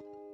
you